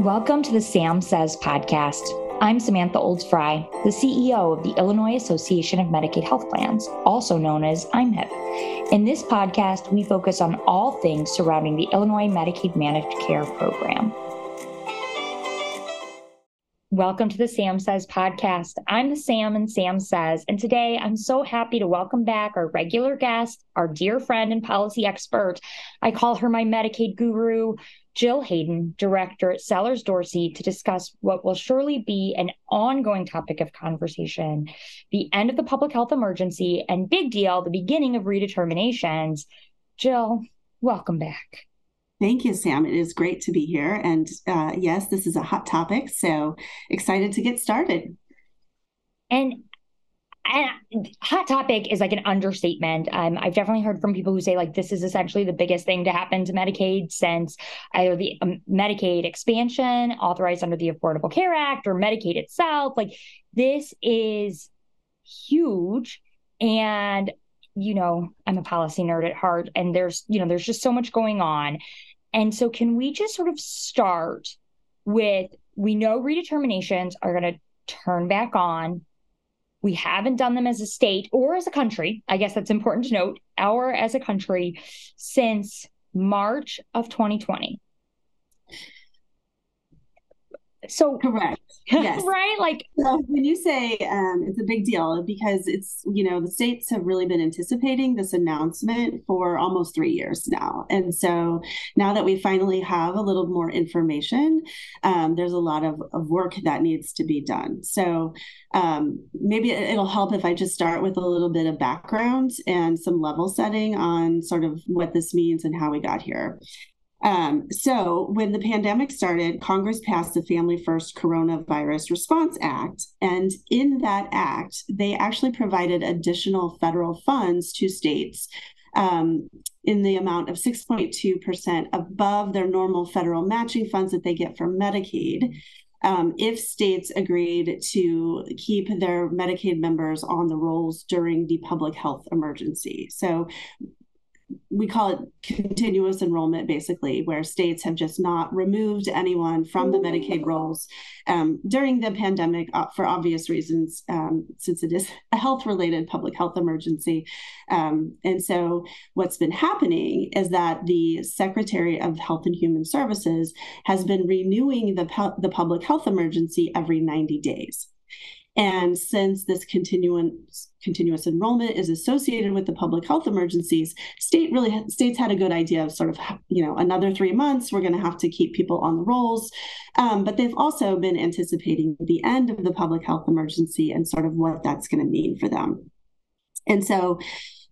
Welcome to the Sam Says podcast. I'm Samantha Olds Frey, the CEO of the Illinois Association of Medicaid Health Plans, also known as IMHIP. In this podcast, we focus on all things surrounding the Illinois Medicaid Managed Care Program. Welcome to the Sam Says podcast. I'm the Sam and Sam Says, and today I'm so happy to welcome back our regular guest, our dear friend and policy expert. I call her my Medicaid guru, Jill Hayden, director at Sellers Dorsey, to discuss what will surely be an ongoing topic of conversation the end of the public health emergency and big deal, the beginning of redeterminations. Jill, welcome back. Thank you, Sam. It is great to be here. And uh, yes, this is a hot topic. So excited to get started. And and hot topic is like an understatement. Um, I've definitely heard from people who say like this is essentially the biggest thing to happen to Medicaid since either the um, Medicaid expansion authorized under the Affordable Care Act or Medicaid itself. Like this is huge, and you know I'm a policy nerd at heart, and there's you know there's just so much going on, and so can we just sort of start with we know redeterminations are going to turn back on we haven't done them as a state or as a country. I guess that's important to note, our as a country since March of 2020. So correct. Yes. right? Like so when you say um, it's a big deal because it's you know the states have really been anticipating this announcement for almost three years now, and so now that we finally have a little more information, um, there's a lot of, of work that needs to be done. So um, maybe it'll help if I just start with a little bit of background and some level setting on sort of what this means and how we got here. Um, so, when the pandemic started, Congress passed the Family First Coronavirus Response Act. And in that act, they actually provided additional federal funds to states um, in the amount of 6.2% above their normal federal matching funds that they get from Medicaid. Um, if states agreed to keep their Medicaid members on the rolls during the public health emergency. So we call it continuous enrollment basically where states have just not removed anyone from the medicaid rolls um, during the pandemic uh, for obvious reasons um, since it is a health related public health emergency. Um, and so what's been happening is that the secretary of health and human services has been renewing the, the public health emergency every 90 days and since this continuous continuous enrollment is associated with the public health emergencies, state really states had a good idea of sort of you know another three months we're going to have to keep people on the rolls, um, but they've also been anticipating the end of the public health emergency and sort of what that's going to mean for them. And so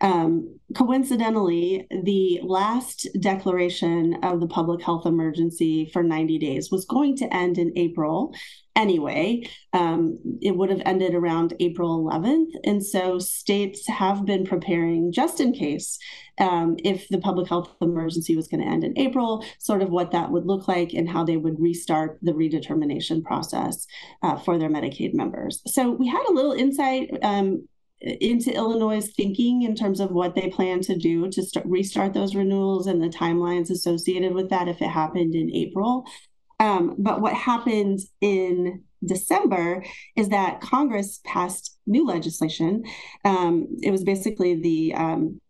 um, coincidentally, the last declaration of the public health emergency for 90 days was going to end in April anyway. Um, it would have ended around April 11th. And so states have been preparing just in case um, if the public health emergency was going to end in April, sort of what that would look like and how they would restart the redetermination process uh, for their Medicaid members. So we had a little insight. Um, into Illinois' thinking in terms of what they plan to do to start, restart those renewals and the timelines associated with that if it happened in April. Um, but what happened in December is that Congress passed new legislation. Um, it was basically the um,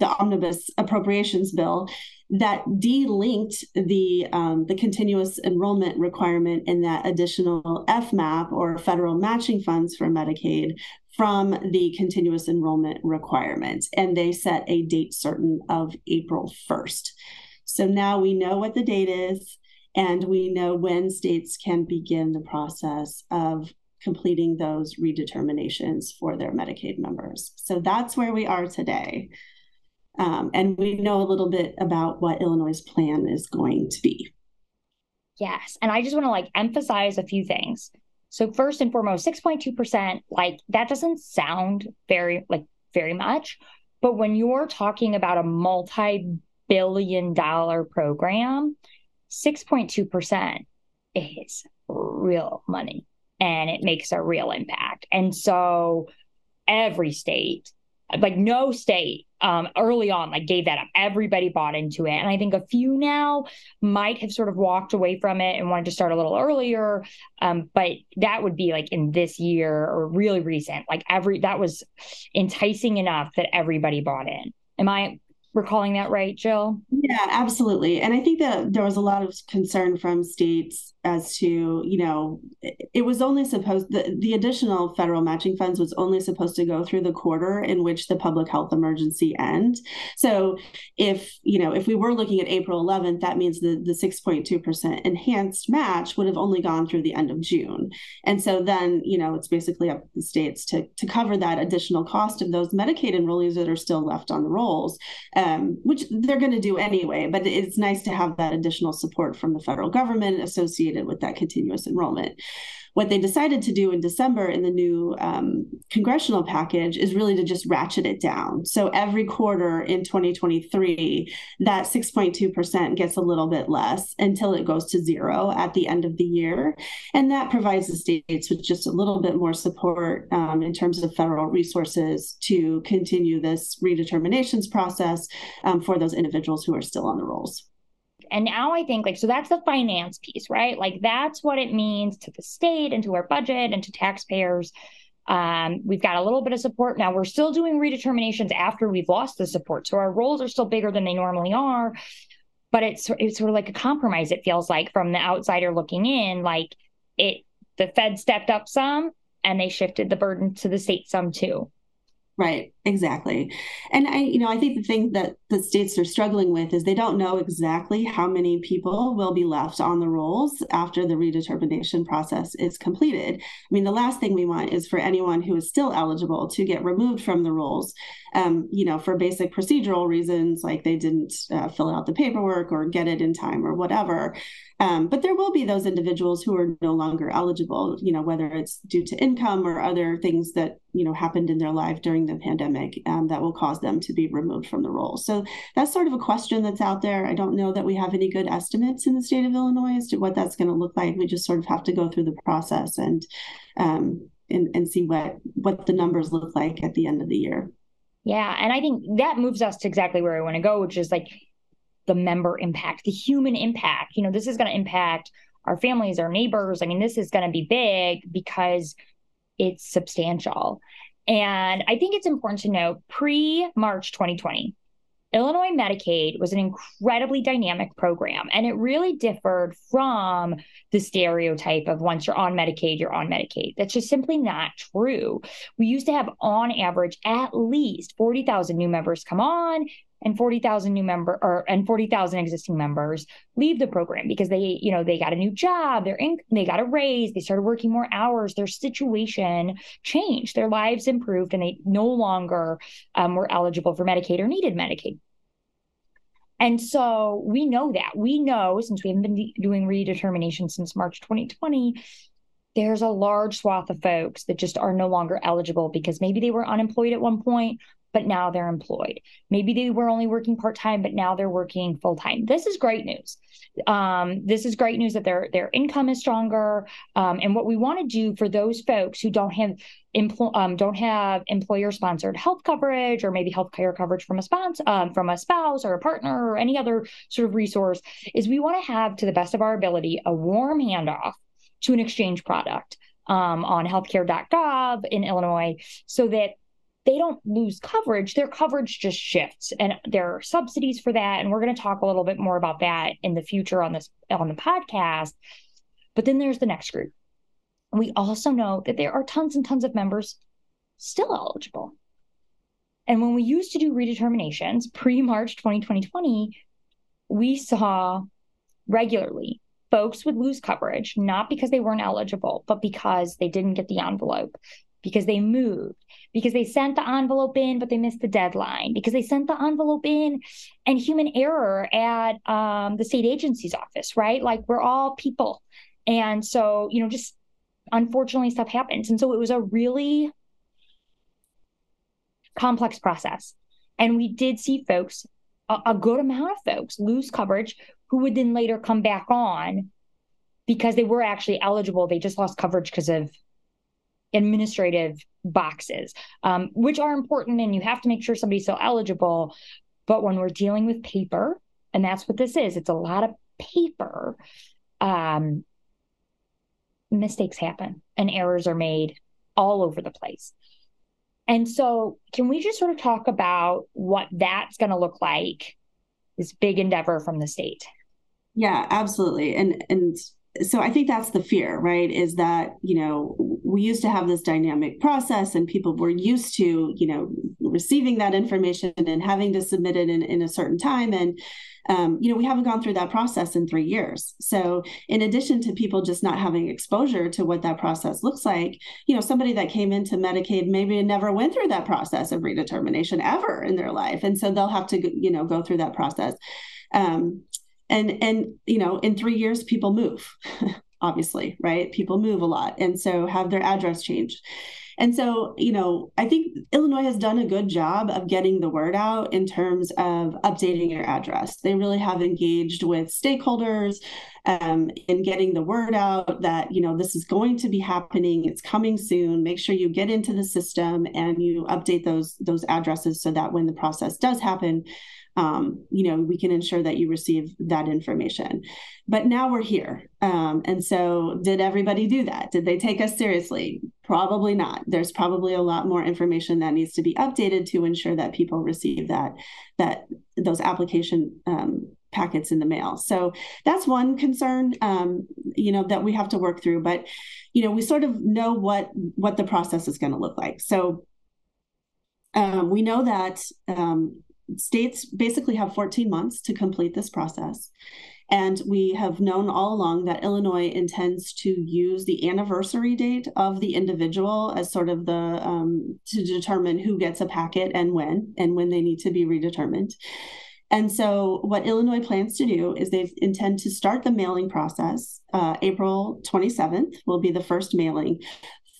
the omnibus appropriations bill that delinked the um, the continuous enrollment requirement in that additional FMAP or federal matching funds for Medicaid from the continuous enrollment requirement, and they set a date certain of April first. So now we know what the date is, and we know when states can begin the process of completing those redeterminations for their Medicaid members. So that's where we are today. Um, and we know a little bit about what Illinois' plan is going to be. Yes. And I just want to like emphasize a few things. So first and foremost, 6.2%, like that doesn't sound very like very much, but when you're talking about a multi-billion dollar program, 6.2% is real money and it makes a real impact. And so every state, like no state um, early on, like gave that up. Everybody bought into it. And I think a few now might have sort of walked away from it and wanted to start a little earlier. Um, but that would be like in this year or really recent. Like every that was enticing enough that everybody bought in. Am I recalling that right, Jill? Yeah, absolutely. And I think that there was a lot of concern from states as to, you know, it was only supposed the, the additional federal matching funds was only supposed to go through the quarter in which the public health emergency end. So if, you know, if we were looking at April 11th, that means the, the 6.2% enhanced match would have only gone through the end of June. And so then, you know, it's basically up to the states to, to cover that additional cost of those Medicaid enrollees that are still left on the rolls um, which they're going to do anyway. But it's nice to have that additional support from the federal government associated with that continuous enrollment. What they decided to do in December in the new um, congressional package is really to just ratchet it down. So every quarter in 2023, that 6.2% gets a little bit less until it goes to zero at the end of the year. And that provides the states with just a little bit more support um, in terms of federal resources to continue this redeterminations process um, for those individuals who are still on the rolls. And now I think like so that's the finance piece, right? Like that's what it means to the state and to our budget and to taxpayers. Um, we've got a little bit of support now. We're still doing redeterminations after we've lost the support, so our rolls are still bigger than they normally are. But it's it's sort of like a compromise. It feels like from the outsider looking in, like it the Fed stepped up some and they shifted the burden to the state some too. Right, exactly. And I, you know, I think the thing that the states are struggling with is they don't know exactly how many people will be left on the rolls after the redetermination process is completed. I mean, the last thing we want is for anyone who is still eligible to get removed from the rolls, um, you know, for basic procedural reasons, like they didn't uh, fill out the paperwork or get it in time or whatever. Um, but there will be those individuals who are no longer eligible, you know, whether it's due to income or other things that, you know, happened in their life during the pandemic um, that will cause them to be removed from the role. So that's sort of a question that's out there. I don't know that we have any good estimates in the state of Illinois as to what that's going to look like. We just sort of have to go through the process and, um, and, and see what, what the numbers look like at the end of the year. Yeah. And I think that moves us to exactly where I want to go, which is like the member impact, the human impact. You know, this is going to impact our families, our neighbors. I mean, this is going to be big because it's substantial. And I think it's important to note pre March 2020, Illinois Medicaid was an incredibly dynamic program, and it really differed from the stereotype of once you're on Medicaid, you're on Medicaid. That's just simply not true. We used to have, on average, at least 40,000 new members come on and 40,000 new member or and 40,000 existing members leave the program because they, you know, they got a new job, they're in, they got a raise, they started working more hours, their situation changed, their lives improved, and they no longer um, were eligible for Medicaid or needed Medicaid. And so we know that. We know since we haven't been de- doing redetermination since March 2020, there's a large swath of folks that just are no longer eligible because maybe they were unemployed at one point but now they're employed. Maybe they were only working part time, but now they're working full time. This is great news. Um, this is great news that their their income is stronger. Um, and what we want to do for those folks who don't have empl- um, don't have employer sponsored health coverage or maybe health care coverage from a sponsor um, from a spouse or a partner or any other sort of resource is we want to have to the best of our ability a warm handoff to an exchange product um, on healthcare.gov in Illinois so that they don't lose coverage. Their coverage just shifts and there are subsidies for that and we're going to talk a little bit more about that in the future on this on the podcast. But then there's the next group. We also know that there are tons and tons of members still eligible. And when we used to do redeterminations pre-march 2020 we saw regularly folks would lose coverage not because they weren't eligible but because they didn't get the envelope because they moved, because they sent the envelope in, but they missed the deadline, because they sent the envelope in and human error at um, the state agency's office, right? Like we're all people. And so, you know, just unfortunately stuff happens. And so it was a really complex process. And we did see folks, a, a good amount of folks, lose coverage who would then later come back on because they were actually eligible. They just lost coverage because of administrative boxes, um, which are important and you have to make sure somebody's still eligible. But when we're dealing with paper, and that's what this is, it's a lot of paper. Um, mistakes happen and errors are made all over the place. And so, can we just sort of talk about what that's going to look like? This big endeavor from the state. Yeah, absolutely. And and so I think that's the fear, right? Is that, you know, we used to have this dynamic process and people were used to, you know, receiving that information and having to submit it in, in a certain time. And, um, you know, we haven't gone through that process in three years. So, in addition to people just not having exposure to what that process looks like, you know, somebody that came into Medicaid maybe never went through that process of redetermination ever in their life. And so they'll have to, you know, go through that process. Um, and and you know in three years people move obviously right? People move a lot and so have their address changed. And so you know i think illinois has done a good job of getting the word out in terms of updating your address. They really have engaged with stakeholders um, in getting the word out that you know this is going to be happening it's coming soon. Make sure you get into the system and you update those those addresses so that when the process does happen um, you know, we can ensure that you receive that information. But now we're here. Um, and so, did everybody do that? Did they take us seriously? Probably not. There's probably a lot more information that needs to be updated to ensure that people receive that that those application um, packets in the mail. So that's one concern, um, you know, that we have to work through. But you know, we sort of know what what the process is going to look like. So um, we know that um, states basically have 14 months to complete this process. And we have known all along that Illinois intends to use the anniversary date of the individual as sort of the um, to determine who gets a packet and when, and when they need to be redetermined. And so, what Illinois plans to do is they intend to start the mailing process. Uh, April 27th will be the first mailing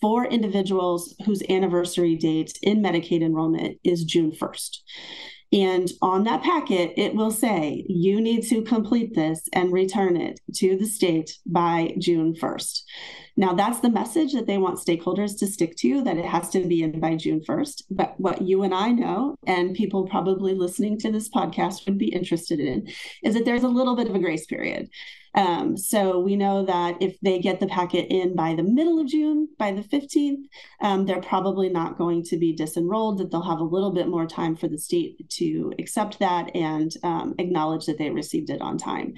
for individuals whose anniversary date in Medicaid enrollment is June 1st. And on that packet, it will say, you need to complete this and return it to the state by June 1st. Now, that's the message that they want stakeholders to stick to, that it has to be in by June 1st. But what you and I know, and people probably listening to this podcast would be interested in, is that there's a little bit of a grace period. Um, so we know that if they get the packet in by the middle of June, by the 15th, um, they're probably not going to be disenrolled, that they'll have a little bit more time for the state to accept that and um, acknowledge that they received it on time.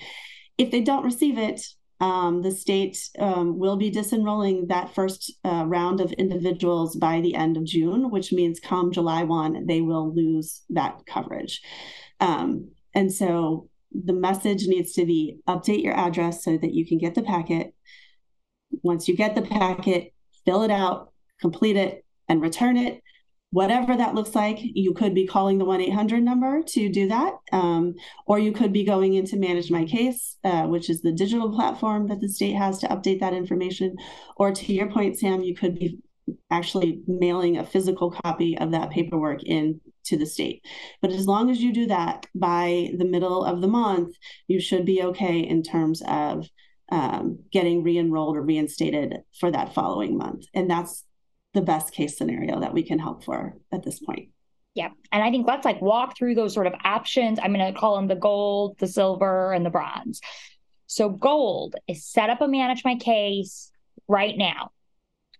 If they don't receive it, um, the state um, will be disenrolling that first uh, round of individuals by the end of June, which means come July 1, they will lose that coverage. Um, and so the message needs to be update your address so that you can get the packet. Once you get the packet, fill it out, complete it, and return it whatever that looks like. You could be calling the 1 800 number to do that, um, or you could be going into Manage My Case, uh, which is the digital platform that the state has to update that information. Or to your point, Sam, you could be actually mailing a physical copy of that paperwork in to the state. But as long as you do that by the middle of the month, you should be okay in terms of um, getting re-enrolled or reinstated for that following month. And that's the best case scenario that we can help for at this point. Yeah. And I think let's like walk through those sort of options. I'm going to call them the gold, the silver, and the bronze. So, gold is set up a manage my case right now,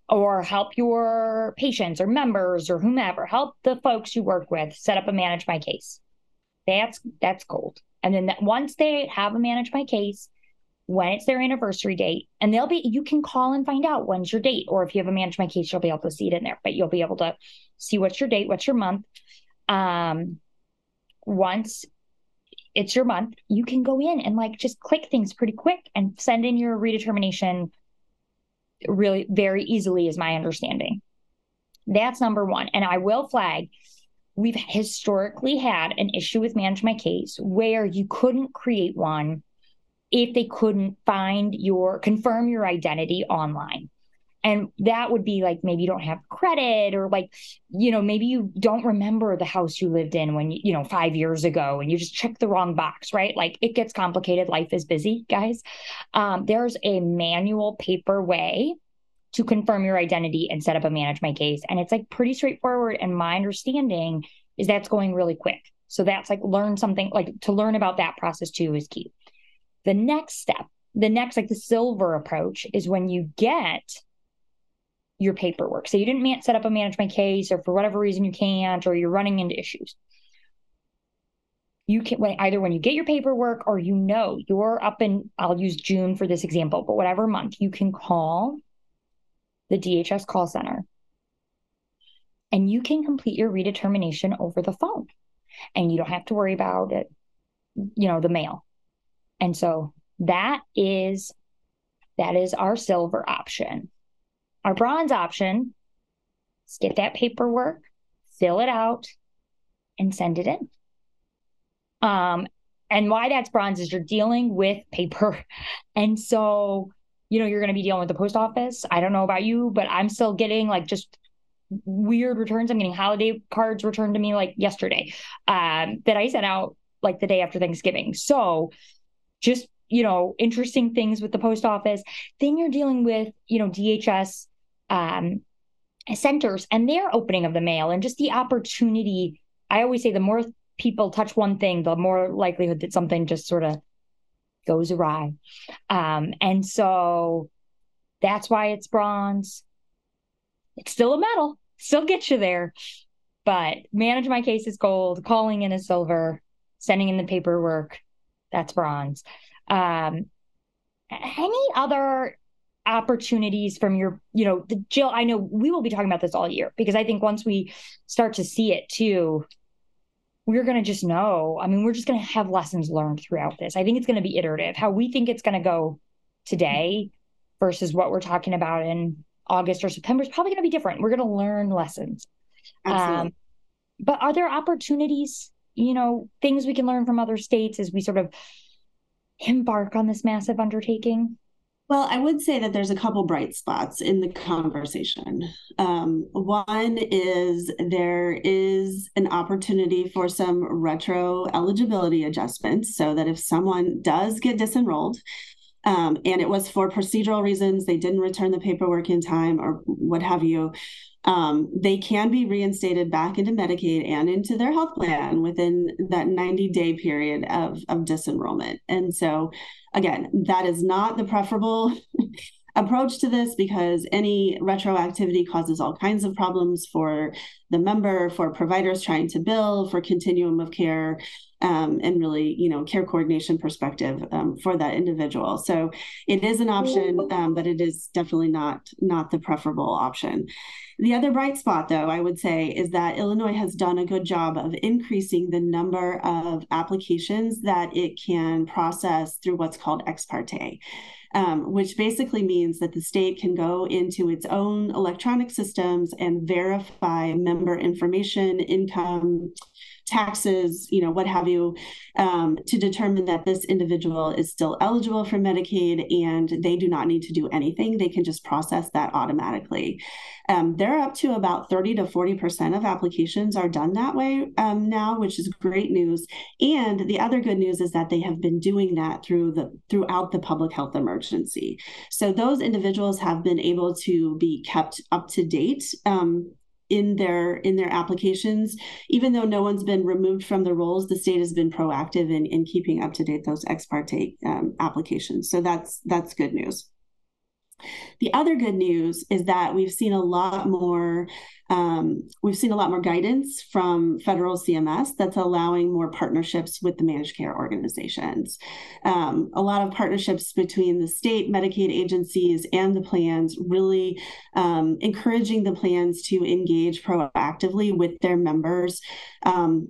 or help your patients or members or whomever, help the folks you work with set up a manage my case. That's that's gold. And then that once they have a manage my case, when it's their anniversary date and they'll be you can call and find out when's your date or if you have a manage my case you'll be able to see it in there but you'll be able to see what's your date what's your month. Um once it's your month you can go in and like just click things pretty quick and send in your redetermination really very easily is my understanding. That's number one and i will flag we've historically had an issue with manage my case where you couldn't create one if they couldn't find your confirm your identity online and that would be like maybe you don't have credit or like you know maybe you don't remember the house you lived in when you know 5 years ago and you just checked the wrong box right like it gets complicated life is busy guys um, there's a manual paper way to confirm your identity and set up a manage my case. And it's like pretty straightforward. And my understanding is that's going really quick. So that's like learn something like to learn about that process too is key. The next step, the next like the silver approach is when you get your paperwork. So you didn't set up a manage my case or for whatever reason you can't or you're running into issues. You can when either when you get your paperwork or you know you're up in I'll use June for this example, but whatever month, you can call the DHS call center and you can complete your redetermination over the phone and you don't have to worry about it, you know, the mail. And so that is that is our silver option. Our bronze option is get that paperwork, fill it out, and send it in. Um, and why that's bronze is you're dealing with paper. And so, you know, you're going to be dealing with the post office. I don't know about you, but I'm still getting like just weird returns. I'm getting holiday cards returned to me like yesterday um, that I sent out like the day after Thanksgiving. So just, you know, interesting things with the post office. Then you're dealing with, you know, DHS um, centers and their opening of the mail and just the opportunity. I always say the more people touch one thing, the more likelihood that something just sort of goes awry. Um, and so that's why it's bronze it's still a medal, still gets you there. But manage my case is gold, calling in is silver, sending in the paperwork, that's bronze. Um, any other opportunities from your, you know, the Jill, I know we will be talking about this all year because I think once we start to see it too, we're going to just know. I mean, we're just going to have lessons learned throughout this. I think it's going to be iterative. How we think it's going to go today versus what we're talking about in August or September is probably going to be different. We're going to learn lessons. Um, but are there opportunities, you know, things we can learn from other states as we sort of embark on this massive undertaking? Well, I would say that there's a couple bright spots in the conversation. Um, one is there is an opportunity for some retro eligibility adjustments so that if someone does get disenrolled, um, and it was for procedural reasons. They didn't return the paperwork in time or what have you. Um, they can be reinstated back into Medicaid and into their health plan within that 90 day period of, of disenrollment. And so, again, that is not the preferable approach to this because any retroactivity causes all kinds of problems for the member, for providers trying to bill, for continuum of care, um, and really, you know, care coordination perspective um, for that individual. So it is an option, um, but it is definitely not not the preferable option. The other bright spot, though, I would say, is that Illinois has done a good job of increasing the number of applications that it can process through what's called ex parte um, which basically means that the state can go into its own electronic systems and verify member information, income, taxes, you know, what have you, um, to determine that this individual is still eligible for Medicaid and they do not need to do anything. They can just process that automatically. Um, they're up to about 30 to 40% of applications are done that way um, now, which is great news. And the other good news is that they have been doing that through the throughout the public health emergency. So those individuals have been able to be kept up to date um, in their in their applications. Even though no one's been removed from the roles the state has been proactive in in keeping up to date those ex parte um, applications. So that's that's good news the other good news is that we've seen a lot more um, we've seen a lot more guidance from federal CMS that's allowing more partnerships with the managed care organizations. Um, a lot of partnerships between the state Medicaid agencies and the plans, really um, encouraging the plans to engage proactively with their members um,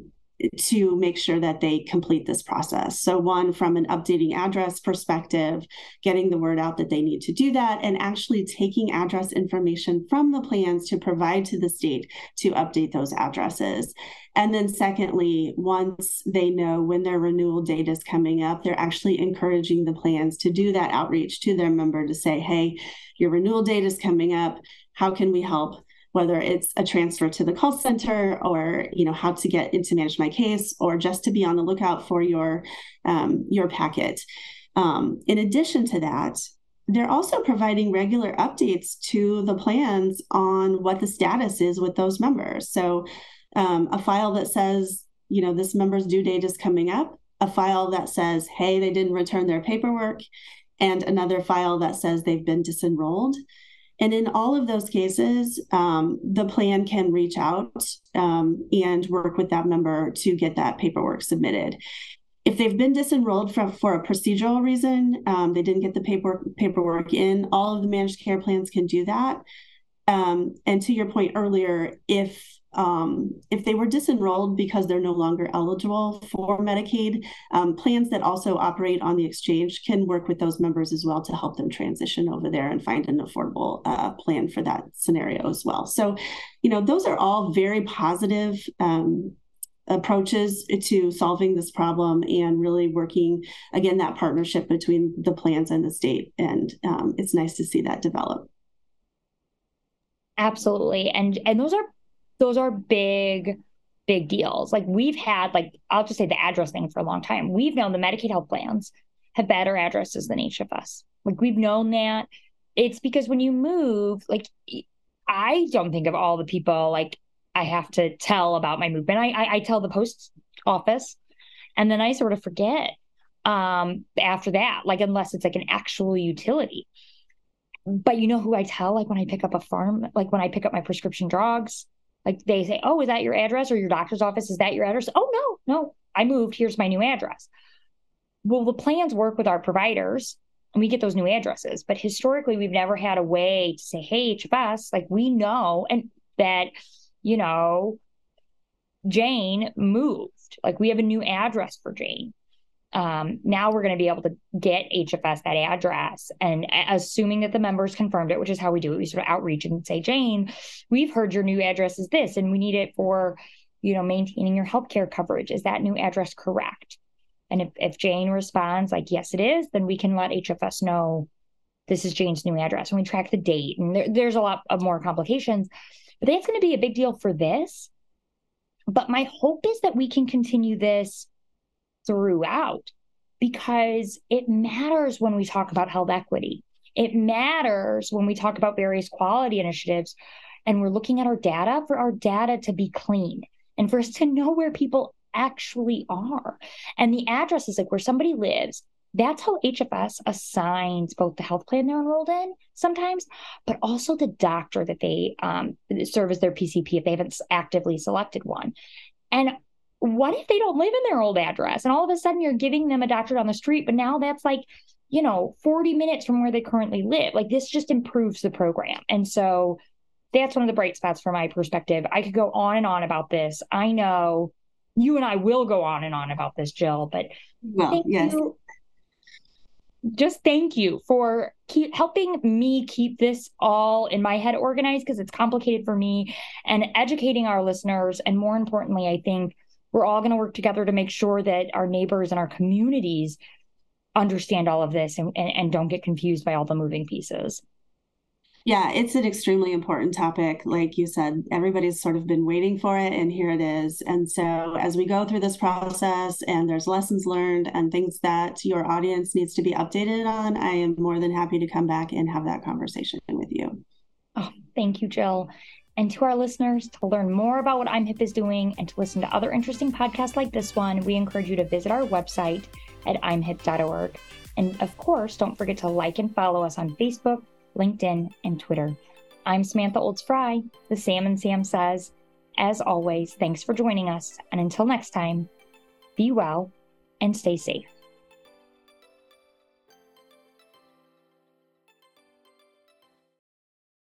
to make sure that they complete this process. So, one from an updating address perspective, getting the word out that they need to do that, and actually taking address information from the plans to provide to the state to update those addresses. And then, secondly, once they know when their renewal date is coming up, they're actually encouraging the plans to do that outreach to their member to say, hey, your renewal date is coming up. How can we help? Whether it's a transfer to the call center or you know how to get into manage my case or just to be on the lookout for your um, your packet um, in addition to that they're also providing regular updates to the plans on what the status is with those members. So, um, a file that says, you know, this member's due date is coming up, a file that says, hey, they didn't return their paperwork, and another file that says they've been disenrolled. And in all of those cases, um, the plan can reach out um, and work with that member to get that paperwork submitted. If they've been disenrolled for, for a procedural reason, um, they didn't get the paperwork, paperwork in, all of the managed care plans can do that. Um, and to your point earlier, if um, if they were disenrolled because they're no longer eligible for Medicaid, um, plans that also operate on the exchange can work with those members as well to help them transition over there and find an affordable uh, plan for that scenario as well. So, you know, those are all very positive. Um, approaches to solving this problem and really working again that partnership between the plans and the state and um, it's nice to see that develop absolutely and and those are those are big big deals. Like we've had like i'll just say the address thing for a long time. We've known the medicaid health plans have better addresses than each of us. Like we've known that. It's because when you move like i don't think of all the people like i have to tell about my movement. I i, I tell the post office and then i sort of forget um after that like unless it's like an actual utility. But you know who i tell like when i pick up a farm like when i pick up my prescription drugs like they say, "Oh, is that your address or your doctor's office? Is that your address?" "Oh, no, no. I moved. Here's my new address." Well, the plans work with our providers and we get those new addresses, but historically we've never had a way to say, "Hey, HFS, like we know and that, you know, Jane moved. Like we have a new address for Jane." Um, now we're going to be able to get HFS that address. And assuming that the members confirmed it, which is how we do it, we sort of outreach and say, Jane, we've heard your new address is this, and we need it for, you know, maintaining your healthcare coverage. Is that new address correct? And if, if Jane responds like, yes, it is, then we can let HFS know this is Jane's new address. And we track the date. And there, there's a lot of more complications. But that's going to be a big deal for this. But my hope is that we can continue this throughout because it matters when we talk about health equity. It matters when we talk about various quality initiatives and we're looking at our data for our data to be clean and for us to know where people actually are. And the address is like where somebody lives. That's how HFS assigns both the health plan they're enrolled in sometimes, but also the doctor that they um, serve as their PCP if they haven't actively selected one. And what if they don't live in their old address and all of a sudden you're giving them a doctor on the street, but now that's like, you know, 40 minutes from where they currently live? Like this just improves the program. And so that's one of the bright spots from my perspective. I could go on and on about this. I know you and I will go on and on about this, Jill, but well, yes. You, just thank you for keep helping me keep this all in my head organized because it's complicated for me and educating our listeners and more importantly i think we're all going to work together to make sure that our neighbors and our communities understand all of this and, and, and don't get confused by all the moving pieces. Yeah, it's an extremely important topic. Like you said, everybody's sort of been waiting for it, and here it is. And so, as we go through this process and there's lessons learned and things that your audience needs to be updated on, I am more than happy to come back and have that conversation with you. Oh, thank you, Jill. And to our listeners, to learn more about what I'm Hip is doing and to listen to other interesting podcasts like this one, we encourage you to visit our website at imhip.org. And of course, don't forget to like and follow us on Facebook, LinkedIn, and Twitter. I'm Samantha Olds Frey, the Sam and Sam says. As always, thanks for joining us. And until next time, be well and stay safe.